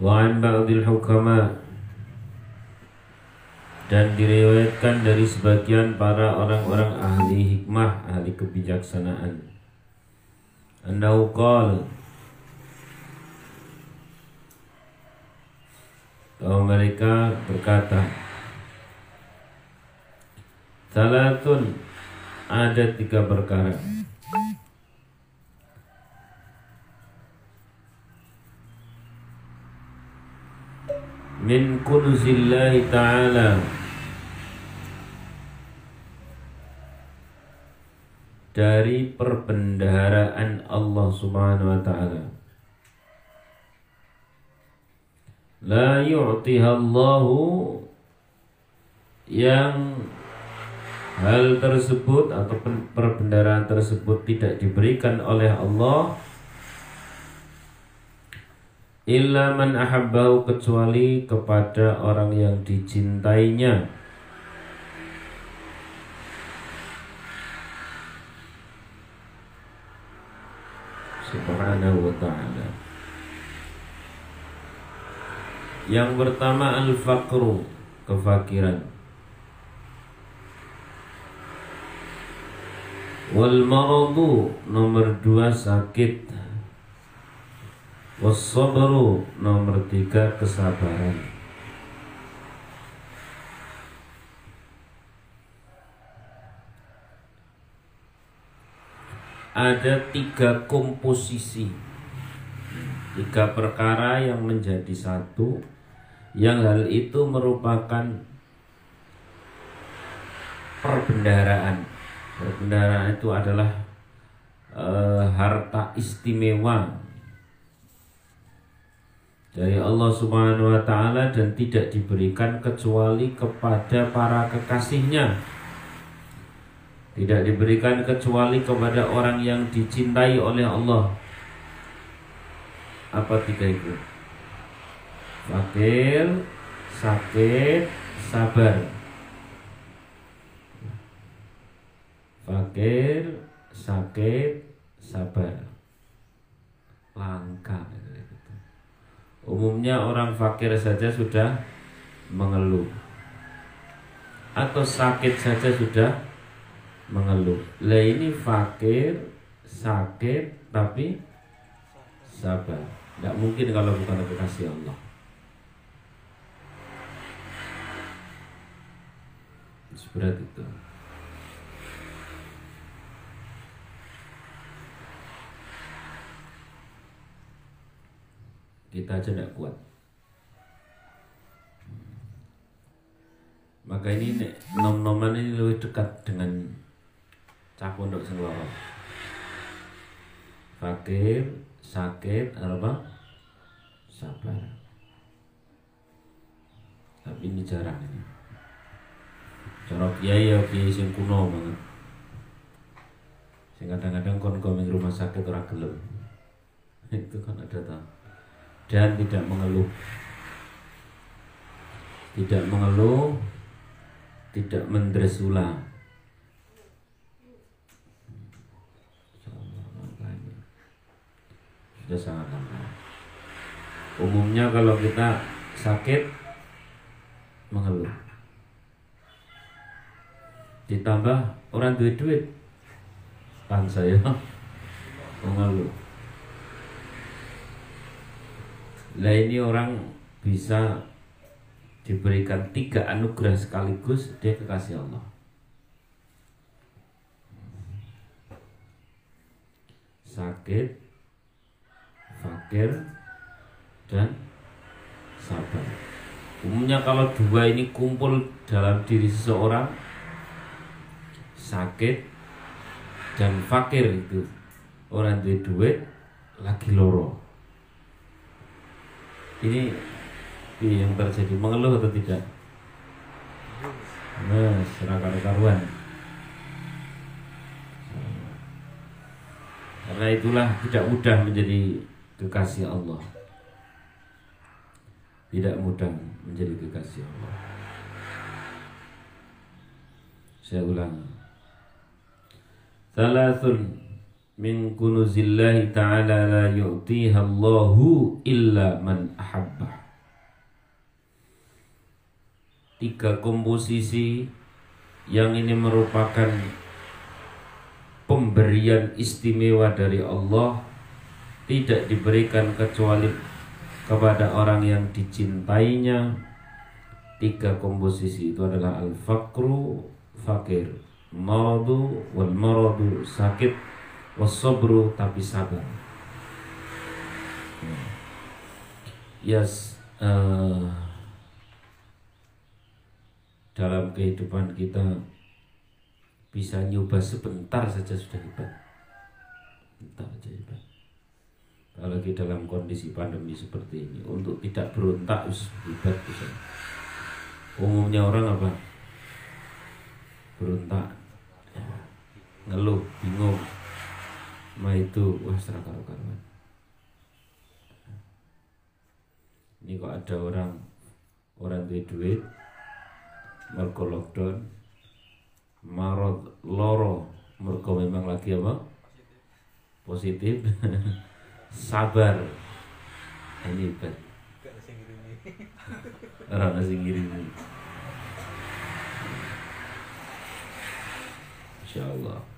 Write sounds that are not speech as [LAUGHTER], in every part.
Wa'an ba'dil hukama dan diriwayatkan dari sebagian para orang-orang ahli hikmah, ahli kebijaksanaan. Annahu qala bahwa mereka berkata Salatun ada tiga perkara min kudusillahi ta'ala dari perbendaharaan Allah Subhanahu wa taala. La yu'tiha yang hal tersebut atau perbendaharaan tersebut tidak diberikan oleh Allah illa man ahabbahu kecuali kepada orang yang dicintainya. Subhanahu wa ta'ala. Yang pertama al-faqru kefakiran. Wal maradu nomor dua sakit wasabru nomor tiga kesabaran. Ada tiga komposisi tiga perkara yang menjadi satu. Yang hal itu merupakan perbendaraan. Perbendaraan itu adalah e, harta istimewa dari Allah Subhanahu wa taala dan tidak diberikan kecuali kepada para kekasihnya tidak diberikan kecuali kepada orang yang dicintai oleh Allah. Apa tiga itu? Fakir, sakit, sabar. Fakir, sakit, sabar. Langka. Umumnya orang fakir saja sudah mengeluh. Atau sakit saja sudah mengeluh. Lah ini fakir, sakit, tapi sabar. Tidak mungkin kalau bukan kasih Allah. Seberat itu. Kita aja tidak kuat. Maka ini nom-noman ini lebih dekat dengan cah pondok sing fakir sakit apa? Sabar. Tapi ini jarang ini. Cara kiai ya kiai sing kuno banget. Sing kadang-kadang kon rumah sakit ora gelem. [LAUGHS] Itu kan ada tak dan tidak mengeluh tidak mengeluh tidak mendresula sudah sangat lama. Umumnya kalau kita sakit mengeluh. Ditambah orang duit duit, kan saya [LAUGHS] mengeluh. Lah ini orang bisa diberikan tiga anugerah sekaligus dia kekasih Allah. Sakit, fakir dan sabar. Umumnya kalau dua ini kumpul dalam diri seseorang sakit dan fakir itu orang duit duit lagi loro. Ini yang terjadi mengeluh atau tidak? Nah, seragam karuan. Karena itulah tidak mudah menjadi kekasih Allah tidak mudah menjadi kekasih Allah saya ulang Salasun min kunuzillahi ta'ala la yu'tiha Allahu illa man ahabba. Tiga komposisi yang ini merupakan pemberian istimewa dari Allah tidak diberikan kecuali kepada orang yang dicintainya. Tiga komposisi itu adalah al-fakru, fakir, maradu, wal maradu, sakit, wasobru tapi sabar. Yes uh, dalam kehidupan kita bisa nyoba sebentar saja sudah hebat. Sebentar saja hebat. Apalagi dalam kondisi pandemi seperti ini untuk tidak berontak hebat bisa. Umumnya orang apa? Berontak. Ya, ngeluh bingung Ma itu wah karuan. Ini kok ada orang orang duit duit mergo lockdown marot loro mergo memang lagi apa? Positif. [LAUGHS] Sabar. Ini hebat orang asing ngirim Insya Allah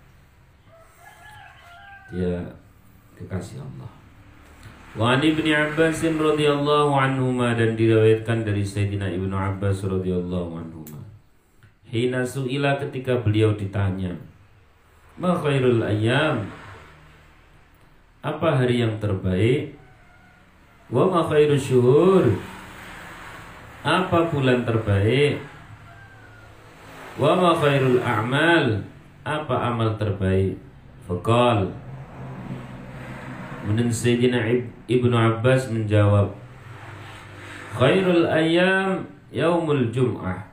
dia kekasih Allah. Wa an Ibnu Abbas radhiyallahu anhuma dan diriwayatkan dari Sayyidina Ibnu Abbas radhiyallahu anhuma. Hina suila ketika beliau ditanya, "Ma khairul ayyam?" Apa hari yang terbaik? Wa ma khairul syuhur? Apa bulan terbaik? Wa ma khairul a'mal? Apa amal terbaik? Faqal Kemudian Sayyidina Ibnu Abbas menjawab Khairul ayam yaumul jum'ah.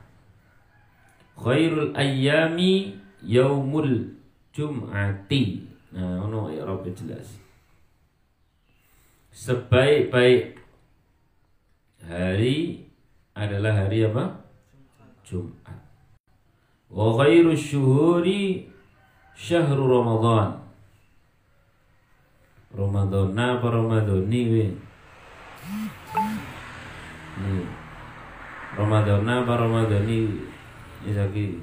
Khairul ayami yaumul jum'ati. Nah, ono ya Rabbi jelas. Sebaik-baik hari adalah hari apa? Jumat. Wa khairu syuhuri syahru Ramadan Ramadan apa Ramadan we Ramadan apa Ramadan ni ni lagi.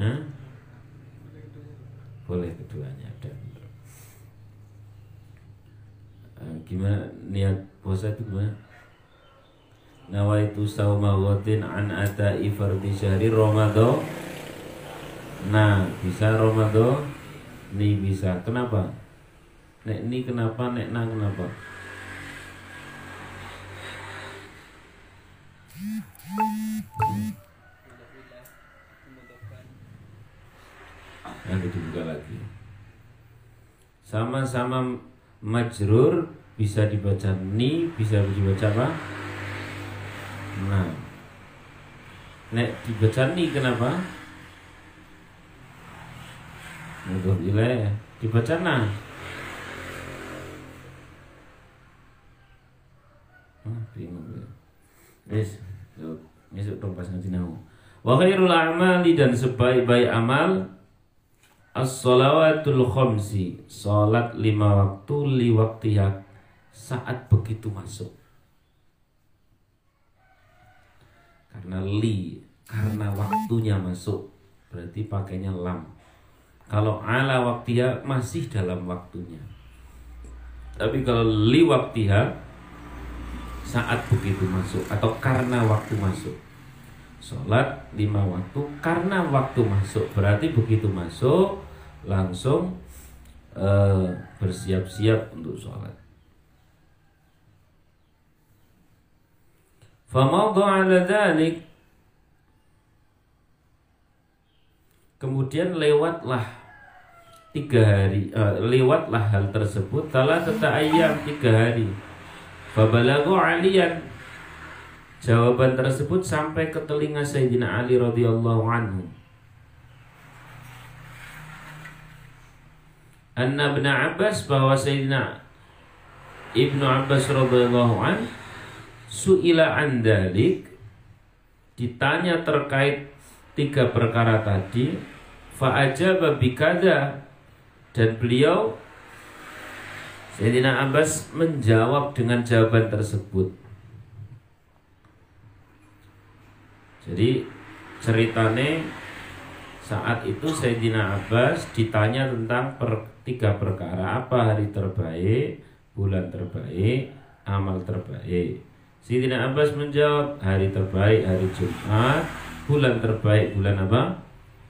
Hah? Boleh keduanya ada. Uh, Gimana? Niat puasa itu gimana? Nawaitu sawma an ata'i fardi syahri Ramadan Nah, bisa Ramadan ini bisa. Kenapa? Nek ini kenapa, nek nang kenapa? Yang dibuka lagi. Sama-sama majrur bisa dibaca ni, bisa dibaca apa? Nah, nek dibaca ni kenapa? Mudhof ilaih dibaca nah. Ya. Wa khairul a'mali dan sebaik-baik amal as-salawatul khamsi, salat lima waktu li waktiha saat begitu masuk. Karena li, karena waktunya masuk, berarti pakainya lam. Kalau ala waktiha masih dalam waktunya. Tapi kalau li waktiha saat begitu masuk atau karena waktu masuk. Sholat lima waktu karena waktu masuk berarti begitu masuk langsung uh, bersiap-siap untuk sholat. Ala Kemudian lewatlah tiga hari uh, lewatlah hal tersebut. Telah tetap ayam tiga hari. Fabalagu alian Jawaban tersebut sampai ke telinga Sayyidina Ali radhiyallahu anhu. Anna bin Abbas bahwa Sayyidina Ibnu Abbas radhiyallahu an suila an dalik ditanya terkait tiga perkara tadi fa'ajaba bikada dan beliau Sayyidina Abbas menjawab dengan jawaban tersebut. Jadi ceritane saat itu Sayyidina Abbas ditanya tentang per, tiga perkara. Apa hari terbaik bulan terbaik amal terbaik? Sayyidina Abbas menjawab hari terbaik hari Jumat bulan terbaik bulan apa?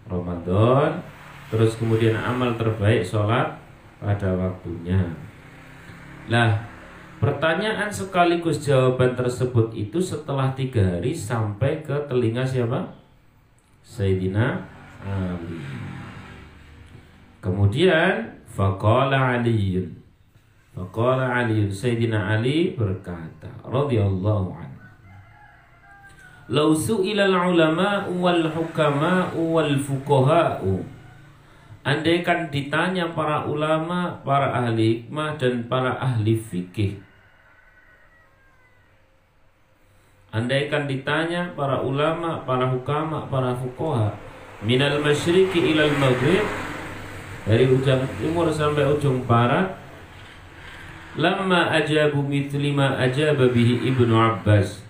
Ramadan terus kemudian amal terbaik sholat pada waktunya. Lah pertanyaan sekaligus jawaban tersebut itu setelah tiga hari sampai ke telinga siapa? Sayyidina Ali. Kemudian faqala Aliun faqala Aliun Sayyidina Ali berkata radhiyallahu anhu Lau su'ilal ulama wal hukama wal fuqaha'u Andaikan ditanya para ulama, para ahli hikmah dan para ahli fikih. Andaikan ditanya para ulama, para hukama, para fuqaha Minal masyriqi ilal maghrib Dari ujung timur sampai ujung barat Lama ajabu mitlima ajaba bihi ibnu Abbas.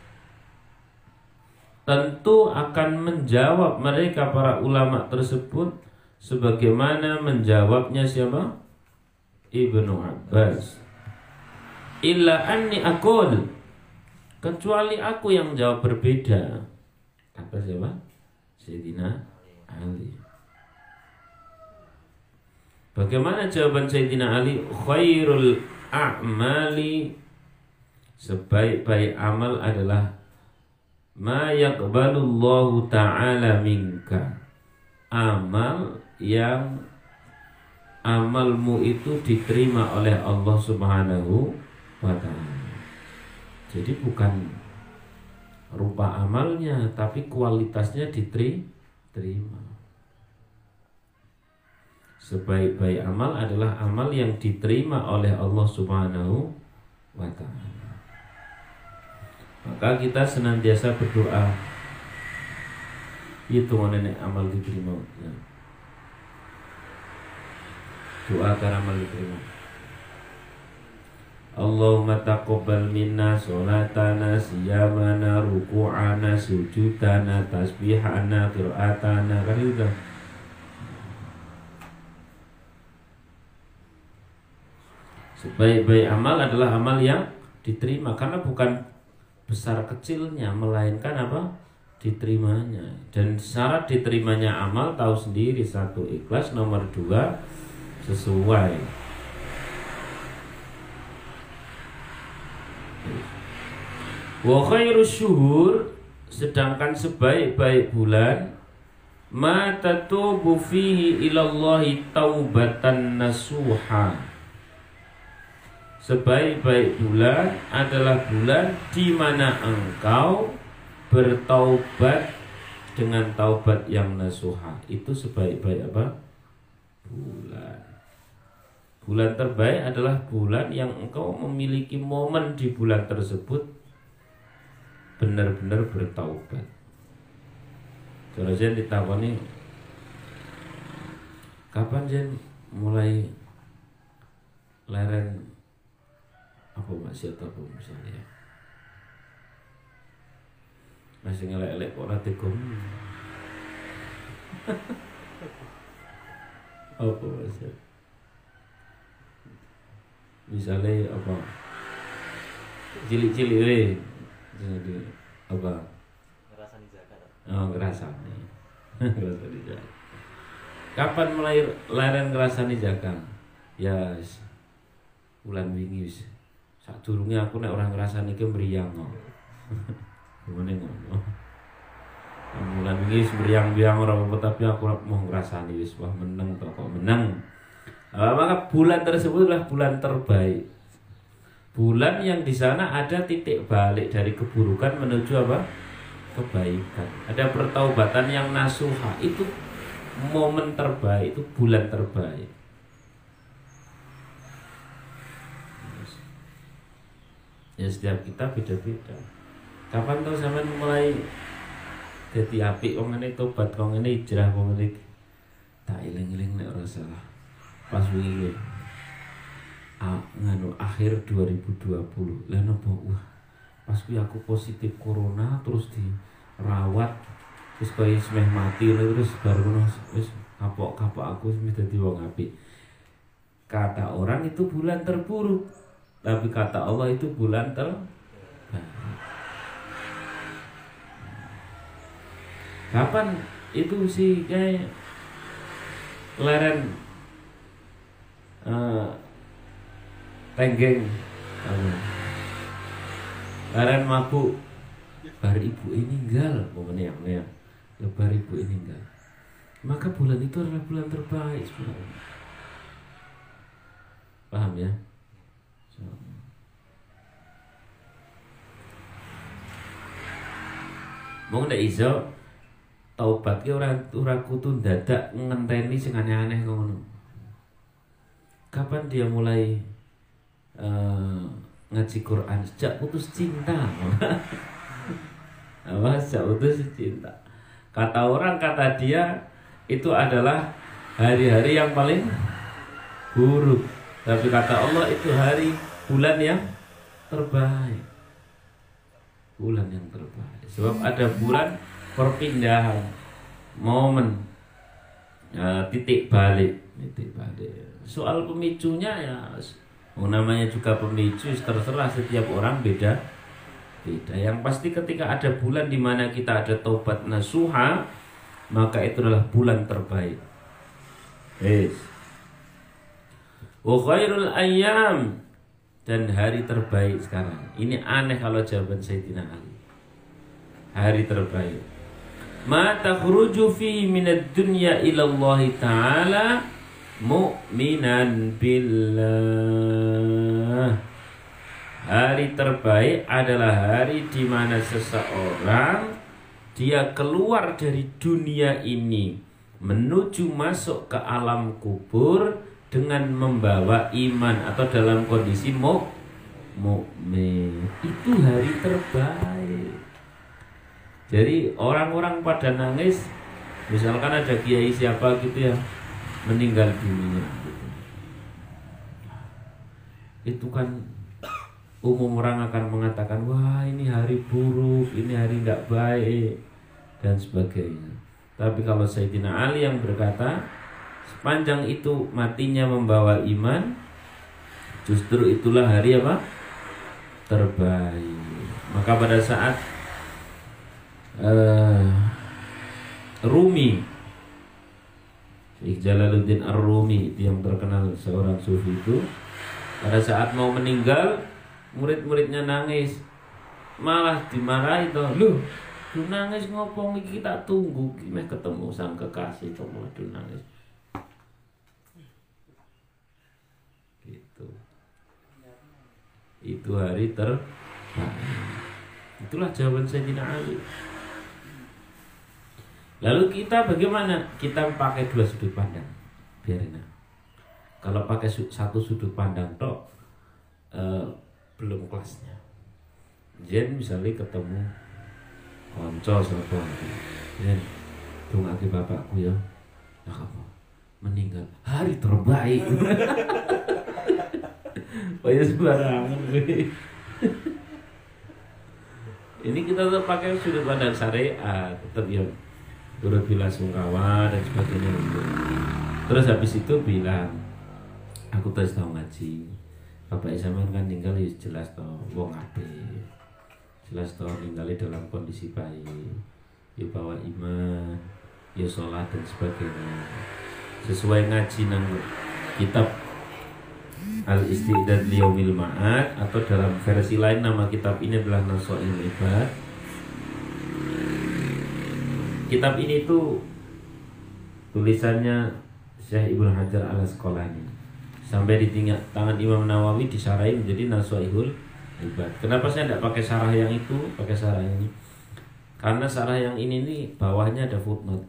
Tentu akan menjawab mereka para ulama tersebut sebagaimana menjawabnya siapa? Ibnu Abbas. Illa anni akul kecuali aku yang jawab berbeda. Apa siapa? Sayyidina Ali. Bagaimana jawaban Sayyidina Ali? Khairul a'mali sebaik-baik amal adalah ma yaqbalullahu ta'ala minka amal yang amalmu itu diterima oleh Allah Subhanahu wa taala. Jadi bukan rupa amalnya tapi kualitasnya diterima. Sebaik-baik amal adalah amal yang diterima oleh Allah Subhanahu wa taala. Maka kita senantiasa berdoa Itu nenek amal diterima ya. Doa agar amal diterima. Allahumma taqabbal minna sholatana siyamana ruku'ana sujudana tasbihana qira'atana. Kan itu Sebaik-baik amal adalah amal yang diterima. Karena bukan besar kecilnya melainkan apa? Diterimanya. Dan syarat diterimanya amal tahu sendiri. Satu ikhlas. Nomor dua sesuai wa khairu syuhur sedangkan sebaik-baik bulan ma tatubu fihi ilallahi taubatan nasuha Sebaik-baik bulan adalah bulan di mana engkau bertaubat dengan taubat yang nasuha. Itu sebaik-baik apa? Bulan. Bulan terbaik adalah bulan yang engkau memiliki momen di bulan tersebut benar-benar bertaubat. Kalau saya ditakoni kapan Jen mulai leren apa maksiat apa misalnya? Masih ngelek-elek kok rati apa maksiat misalnya apa cilik-cilik we jadi apa? Ngerasani zakat oh ngerasani [LAUGHS] ngerasani zakat kapan mulai leren ngerasani zakat ya bulan wingi Sak durungnya aku nek orang ngrasani ki mriyang kok. [LAUGHS] Ngene ngono. Mulan iki mriyang-mriyang ora apa tapi aku mau ngrasani wis wah meneng to kok meneng. Nah, maka bulan tersebut adalah bulan terbaik. Bulan yang di sana ada titik balik dari keburukan menuju apa? Kebaikan. Ada pertaubatan yang nasuha. Itu momen terbaik, itu bulan terbaik. ya setiap kita beda-beda kapan tuh sampai mulai dadi apik wong ngene tobat wong ngene hijrah wong ngene tak eling-eling nek ora salah pas wingi ah, nganu akhir 2020 lah nopo? Wah pas kuwi aku positif corona terus dirawat terus kaya semeh mati terus baru ngono wis kapok-kapok aku wis dadi wong apik. Kata orang itu bulan terburuk tapi kata Allah itu bulan terbaik kapan itu sih kayak leren uh, tenggeng leren mabuk. Bar ibu ini pokoknya yang lebar ibu ini tinggal maka bulan itu adalah bulan terbaik sebenarnya paham ya? Mau ndak iso? Taubat ki ora kudu dadak ngenteni sing aneh-aneh. Kapan dia mulai uh, ngaji Quran sejak putus cinta. [LAUGHS] Apa sejak putus cinta. Kata orang kata dia itu adalah hari-hari yang paling buruk. Tapi kata Allah itu hari bulan yang terbaik. Bulan yang terbaik. Sebab ada bulan perpindahan momen ya, titik balik titik balik soal pemicunya ya namanya juga pemicu terserah setiap orang beda. Beda. Yang pasti ketika ada bulan di mana kita ada tobat nasuha maka itu adalah bulan terbaik. Yes. wa khairul ayam dan hari terbaik sekarang. Ini aneh kalau jawaban Sayyidina Ali. Hari terbaik. Ma takhruju fi minad dunya ila Allah taala mu'minan billah Hari terbaik adalah hari di mana seseorang dia keluar dari dunia ini menuju masuk ke alam kubur dengan membawa iman atau dalam kondisi mukmin. Itu hari terbaik. Jadi orang-orang pada nangis, misalkan ada kiai siapa gitu ya meninggal dunia. Itu kan umum orang akan mengatakan wah ini hari buruk, ini hari tidak baik dan sebagainya. Tapi kalau Sayyidina Ali yang berkata sepanjang itu matinya membawa iman, justru itulah hari apa? terbaik. Maka pada saat uh, Rumi Syekh Jalaluddin Ar-Rumi itu yang terkenal seorang sufi itu. Pada saat mau meninggal murid-muridnya nangis. Malah dimarahi itu lu? Lu nangis ngopong kita tunggu. Kita ketemu sang kekasih itu malah nangis. Gitu. Itu hari ter itulah jawaban Sayyidina Ali Lalu kita bagaimana? Kita pakai dua sudut pandang. Biar enak. Kalau pakai satu sudut pandang tok eh, belum kelasnya. Jen misalnya ketemu konco sapa Jen dongake bapakku ya. Nah apa? Meninggal hari terbaik. [LAUGHS] Oh ya sembarangan [LAUGHS] Ini kita tetap pakai sudut pandang syariat, tetap ya turut bila sungkawa dan sebagainya. Terus habis itu bilang aku terus tahu ngaji. Bapak Isaman kan tinggal ya jelas toh wong ape jelas toh tinggal dalam kondisi baik. Ya bawa iman ya sholat dan sebagainya. Sesuai ngaji nang kitab al istidad liyaumil ma'ad atau dalam versi lain nama kitab ini adalah Nasoil Ibad kitab ini tuh tulisannya Syekh Ibnu Hajar al Asqalani sampai di tingkat tangan Imam Nawawi disarahi menjadi Naswaihul Ibad. Kenapa saya tidak pakai sarah yang itu, pakai sarah ini? Karena sarah yang ini nih bawahnya ada footnote.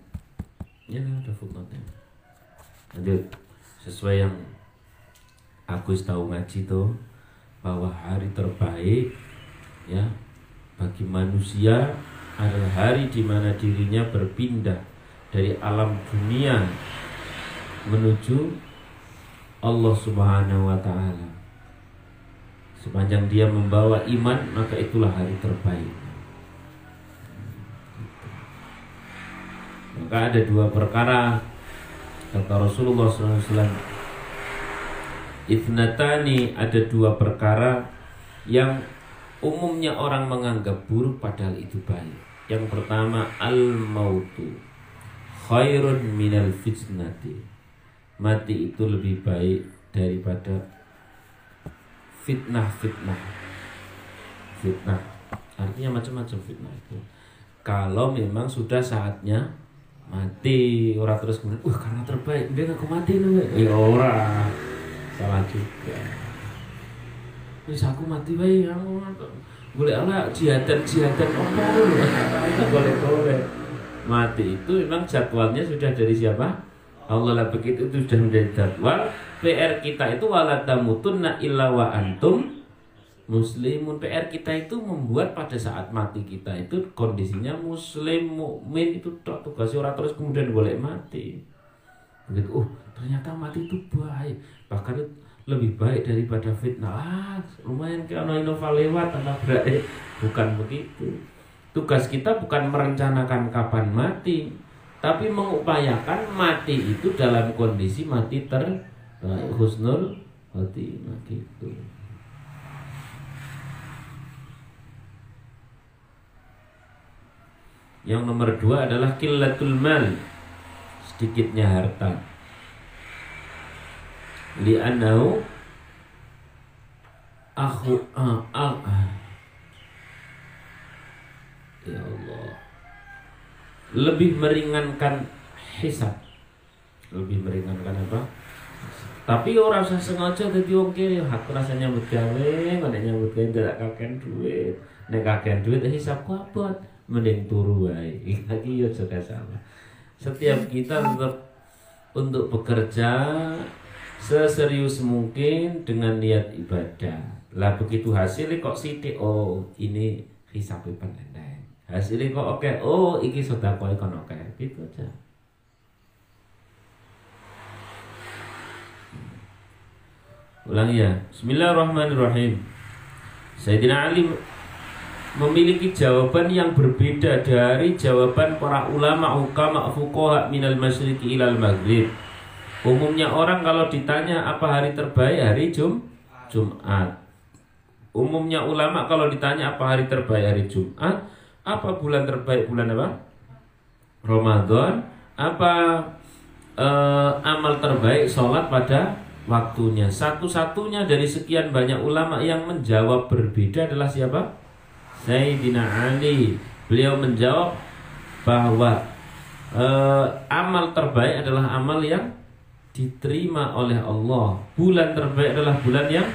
Ya ada footnote-nya. Sesuai yang aku tahu ngaji tuh bahwa hari terbaik ya bagi manusia adalah hari di mana dirinya berpindah dari alam dunia menuju Allah Subhanahu wa taala. Sepanjang dia membawa iman, maka itulah hari terbaik. Maka ada dua perkara kata Rasulullah SAW. Ifnatani ada dua perkara yang umumnya orang menganggap buruk padahal itu baik. Yang pertama al-mautu khairun minal fitnati. Mati itu lebih baik daripada fitnah-fitnah. Fitnah artinya macam-macam fitnah itu. Kalau memang sudah saatnya mati orang terus kemudian wah karena terbaik dia aku mati nih ya orang salah juga wis aku mati baik aku boleh ala jihadan jihadan apa boleh boleh mati itu memang jadwalnya sudah dari siapa? Allah lah begitu itu sudah menjadi jadwal. PR kita itu waladamutunna illa wa antum muslimun. PR kita itu membuat pada saat mati kita itu kondisinya muslim mukmin itu tugasnya orang terus kemudian boleh mati. Begitu oh ternyata mati itu baik. Bahkan lebih baik daripada fitnah. Ah lumayan kalau Innova lewat anak berarti. Bukan begitu. Tugas kita bukan merencanakan kapan mati tapi mengupayakan mati itu dalam kondisi mati ter husnul khotimah gitu. Yang nomor dua adalah killatul mal Sedikitnya harta Li'annahu Aku ah, ah. Ya Allah Lebih meringankan hisab Lebih meringankan apa? Tapi orang saya sengaja jadi oke okay. Aku rasanya nyambut gawe Mana nyambut gawe tidak kakek duit Nek kakek duit hisabku apa? mending turu wae [LAUGHS] lagi ya juga sama setiap kita tetap untuk bekerja seserius mungkin dengan niat ibadah lah begitu hasilnya kok sidik oh ini hisap paneneng hasilnya kok oke okay. oh iki sudah kau ikon oke okay. gitu aja ulang ya Bismillahirrahmanirrahim Sayyidina Ali memiliki jawaban yang berbeda dari jawaban para ulama hukama fuqaha minal masyriqi ilal maghrib. Umumnya orang kalau ditanya apa hari terbaik hari Jum Jumat. Umumnya ulama kalau ditanya apa hari terbaik hari Jumat, apa bulan terbaik bulan apa? Ramadan, apa eh, amal terbaik sholat pada waktunya. Satu-satunya dari sekian banyak ulama yang menjawab berbeda adalah siapa? Sayyidina Ali beliau menjawab bahwa uh, amal terbaik adalah amal yang diterima oleh Allah. Bulan terbaik adalah bulan yang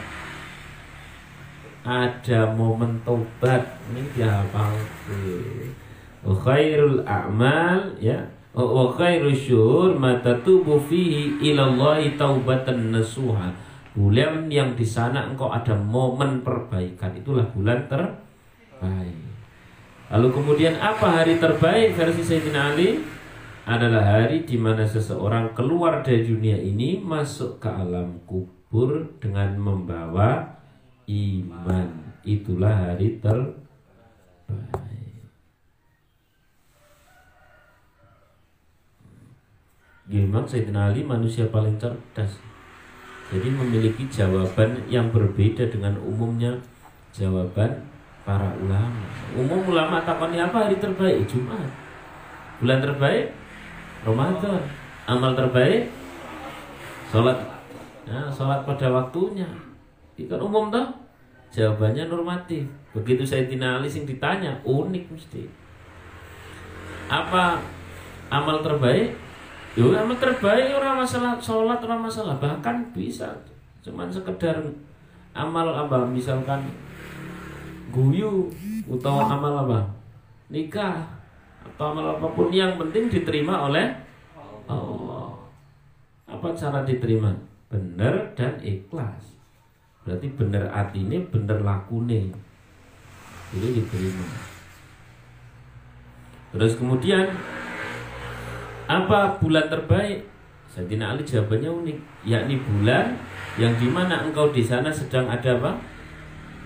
ada momen tobat. Ini dia apa? Khairul a'mal ya wa khairu syuhur mata tubuh fihi ilallahi taubatan nasuha. Bulan yang di sana engkau ada momen perbaikan itulah bulan ter Baik. Lalu kemudian apa hari terbaik versi Sayyidina Ali? Adalah hari di mana seseorang keluar dari dunia ini masuk ke alam kubur dengan membawa iman. Itulah hari terbaik. Memang Sayyidina Ali manusia paling cerdas. Jadi memiliki jawaban yang berbeda dengan umumnya jawaban para ulama. Umum ulama takoni apa hari terbaik? Jumat. Bulan terbaik? Ramadan. Amal terbaik? Salat. Ya, salat pada waktunya. Itu kan umum toh? Jawabannya normatif. Begitu saya Ali sing ditanya, unik mesti. Apa amal terbaik? Yo amal terbaik orang masalah sholat orang masalah bahkan bisa cuman sekedar amal apa misalkan guyu atau amal apa nikah atau amal apa pun yang penting diterima oleh Allah. Apa cara diterima? Benar dan ikhlas. Berarti benar hati ini benar laku nih itu diterima. Terus kemudian apa bulan terbaik? Sayyidina Ali jawabannya unik, yakni bulan yang di mana engkau di sana sedang ada apa?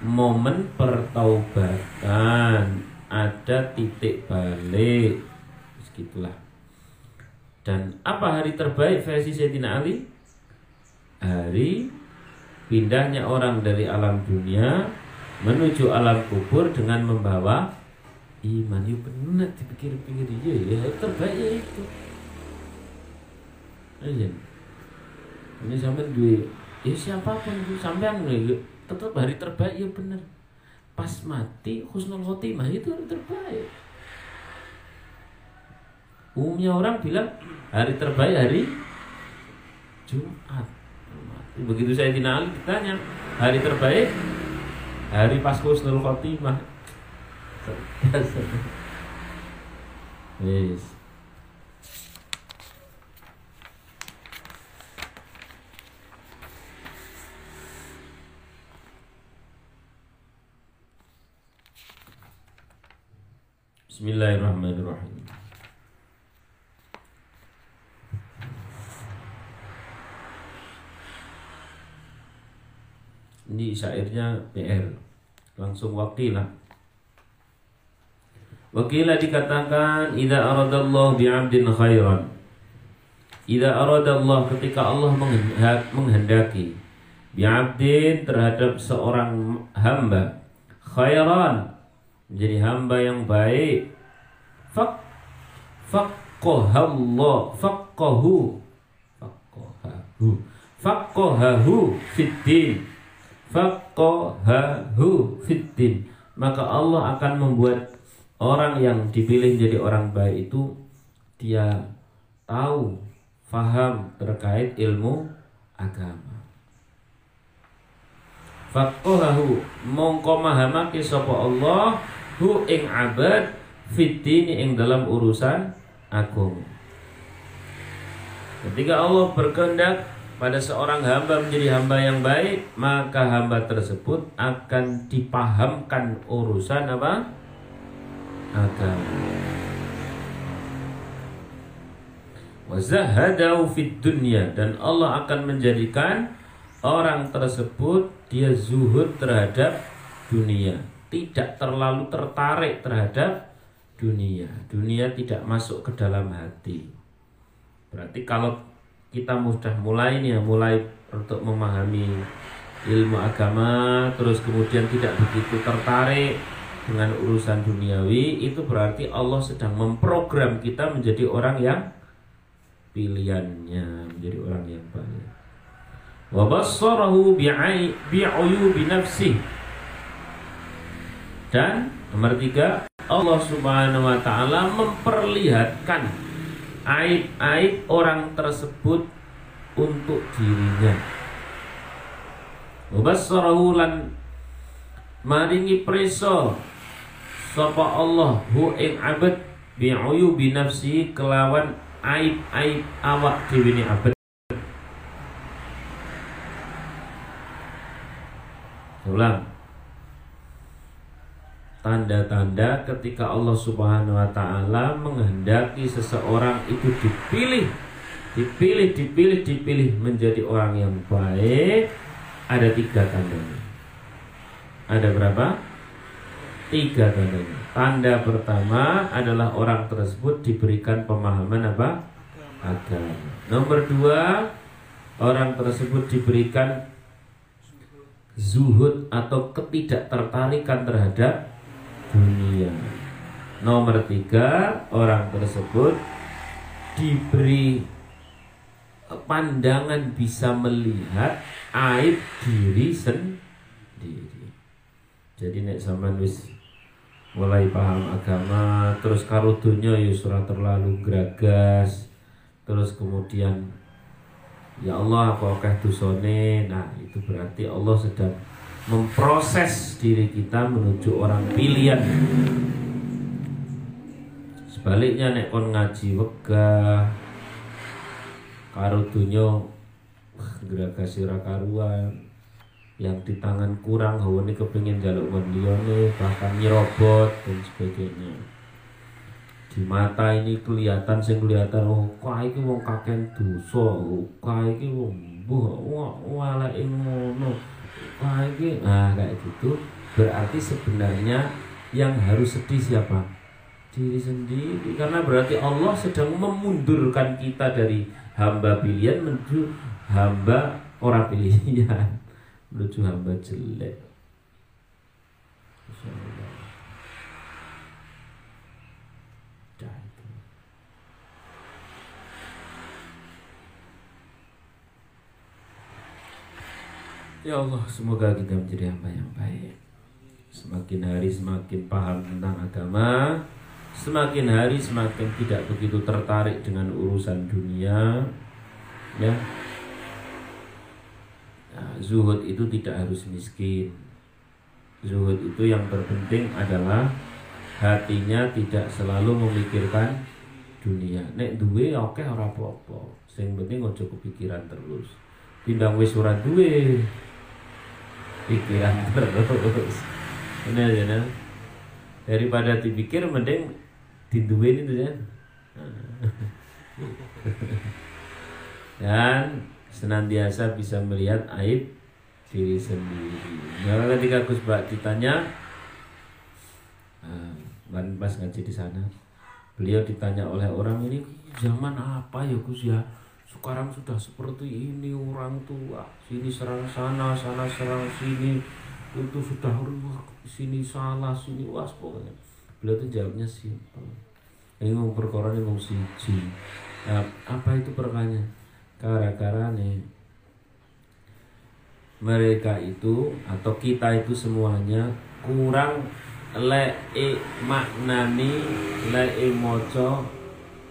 Momen pertaubatan, ada titik balik, segitulah. Dan apa hari terbaik versi Sayyidina Ali? Hari pindahnya orang dari alam dunia menuju alam kubur dengan membawa iman. Yuk benar dipikir-pikir ya, ya terbaik ya itu. Aja. Ini sampai dua ya siapa pun itu sampean tetap hari terbaik ya benar. Pas mati husnul khotimah itu terbaik. Umumnya orang bilang hari terbaik hari Jumat. Begitu saya dinali ditanya hari terbaik hari pas husnul khotimah. Yes. Bismillahirrahmanirrahim. Ini syairnya PR Langsung wakilah. Wakilah dikatakan Ida aradallah bi'abdin khairan. Ida aradallah ketika Allah menghendaki Bi'abdin terhadap seorang hamba Khairan menjadi hamba yang baik. Fak faqqahallah faqqahu faqqahahu faqqahahu fiddin. Faqqahahu fiddin. Maka Allah akan membuat orang yang dipilih menjadi orang baik itu dia tahu faham terkait ilmu agama. Fakohahu mongko mahamake sapa Allah hu ing abad fitini ing dalam urusan agama. Ketika Allah berkehendak pada seorang hamba menjadi hamba yang baik, maka hamba tersebut akan dipahamkan urusan apa? Agama. Wazahadau fit dunya dan Allah akan menjadikan orang tersebut dia zuhud terhadap dunia tidak terlalu tertarik terhadap dunia. Dunia tidak masuk ke dalam hati. Berarti kalau kita mudah mulai nih ya, mulai untuk memahami ilmu agama, terus kemudian tidak begitu tertarik dengan urusan duniawi, itu berarti Allah sedang memprogram kita menjadi orang yang pilihannya, menjadi orang yang baik. Wa bassarahu bi'uyubi nafsihi dan nomor tiga, Allah Subhanahu wa taala memperlihatkan aib-aib orang tersebut untuk dirinya. Mubassarahu lan maringi preso sapa Allah hu ing abad bi'uyubi nafsi kelawan aib-aib awak dhewe ni abad. Ulang tanda-tanda ketika Allah Subhanahu wa taala menghendaki seseorang itu dipilih. Dipilih dipilih dipilih menjadi orang yang baik. Ada tiga tandanya. Ada berapa? Tiga tandanya. Tanda pertama adalah orang tersebut diberikan pemahaman apa? Agama. Nomor dua orang tersebut diberikan zuhud atau ketidaktertarikan terhadap dunia. Nomor tiga, orang tersebut diberi pandangan bisa melihat aib diri sendiri. Jadi nek zaman wis mulai paham agama, terus karo dunia ya terlalu geragas, terus kemudian ya Allah apa akeh dosane. Nah, itu berarti Allah sedang memproses diri kita menuju orang pilihan. Sebaliknya nek kon ngaji wegah karo dunyo gerakan sira karuan. Yang di tangan kurang ini kepingin jaluk mendione bahkan nyerobot dan sebagainya. Di mata ini kelihatan sing kelihatan oh kok iki wong kakek dosa oh kok iki wong mbuh wah wala ngono kok iki nah kayak gitu. Berarti sebenarnya yang harus sedih siapa? Diri sendiri. Karena berarti Allah sedang memundurkan kita dari hamba pilihan menuju hamba orang pilihan. [LAUGHS] Menuju hamba jelek Ya Allah, semoga kita menjadi hamba yang baik. Semakin hari semakin paham tentang agama, semakin hari semakin tidak begitu tertarik dengan urusan dunia. Ya. Nah, zuhud itu tidak harus miskin. Zuhud itu yang terpenting adalah hatinya tidak selalu memikirkan dunia. Nek duwe oke ora apa-apa. Sing penting ojo kepikiran terus. Timbang wis ora duwe, pikiran [LAUGHS] terus ini aja nah. daripada dipikir mending diduin itu ya [LAUGHS] dan senantiasa bisa melihat aib diri sendiri. Maka ketika Gus Bak ditanya, uh, pas ngaji di sana, beliau ditanya oleh orang ini zaman apa ya Gus ya? Sekarang sudah seperti ini orang tua sini serang sana sana serang sini. Itu sudah ruwet sini salah sini was pokoknya. Beliau tuh jawabnya simpel. Ini mau perkara ini mau siji. Nah, apa itu perkanya? Gara-gara nih mereka itu atau kita itu semuanya kurang le maknani le moco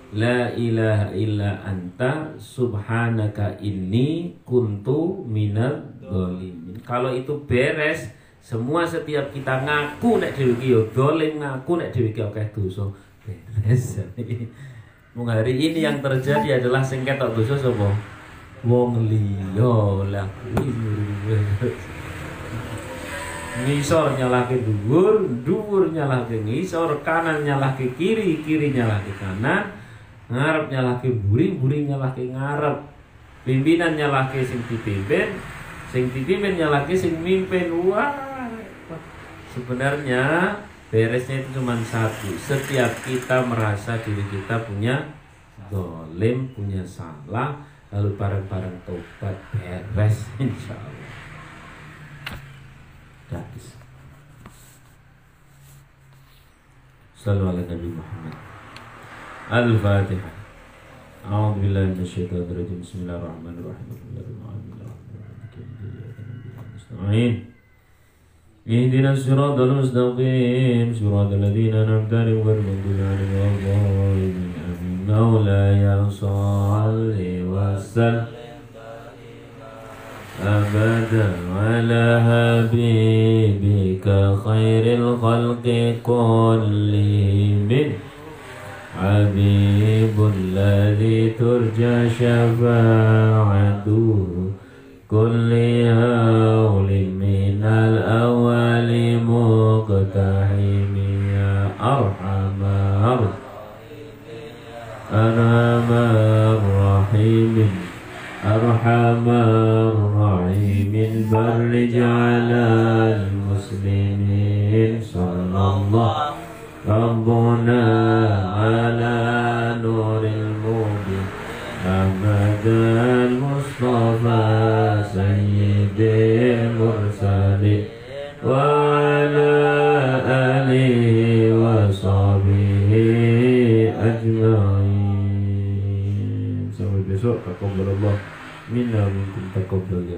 La ilaha illa anta subhanaka inni kuntu minal dolimin. Kalau itu beres, semua setiap kita ngaku nek dhewe yo dolim, ngaku nek dhewe akeh dosa. Beres. [LAUGHS] Mung hari ini yang terjadi adalah sing ketok dosa sapa? Wong liya lah [LAUGHS] Ngisor nyalahke dhuwur, dhuwur nyalahke ngisor, kanan nyalahke kiri, kiri nyalahke kanan ngarep nyalahke buri buri nyalahke ngarep. Pimpinan nyalahke sing dipimpin sing dipimpin nyalahke sing mimpin. Wah sebenarnya beresnya itu cuma satu. Setiap kita merasa diri kita punya dolim punya salah lalu bareng-bareng tobat beres [LAUGHS] insya Allah. Selalu ala Nabi Muhammad الفاتحة. أعوذ بالله من الشيطان الرجيم. بسم الله الرحمن الرحيم. الرحمن اهدنا الصراط المستقيم. صراط الذين أنعمت عليهم غير المغضوب عليهم ولا الضالين. آمين. مولاي صل وسلم. أبدا على حبيبك خير الخلق كلهم. حبيب الذي ترجى شفاعته كل هول من الأول مقتحم يا أرحم أرحم الرحيم أرحم الرحيم فرج على المسلمين صلى الله ربنا على نور المبين أحمد المصطفى سيد المرسلين وعلى آله وصحبه أجمعين. Sampai besok, takabbalallah minna minkum taqabbal ya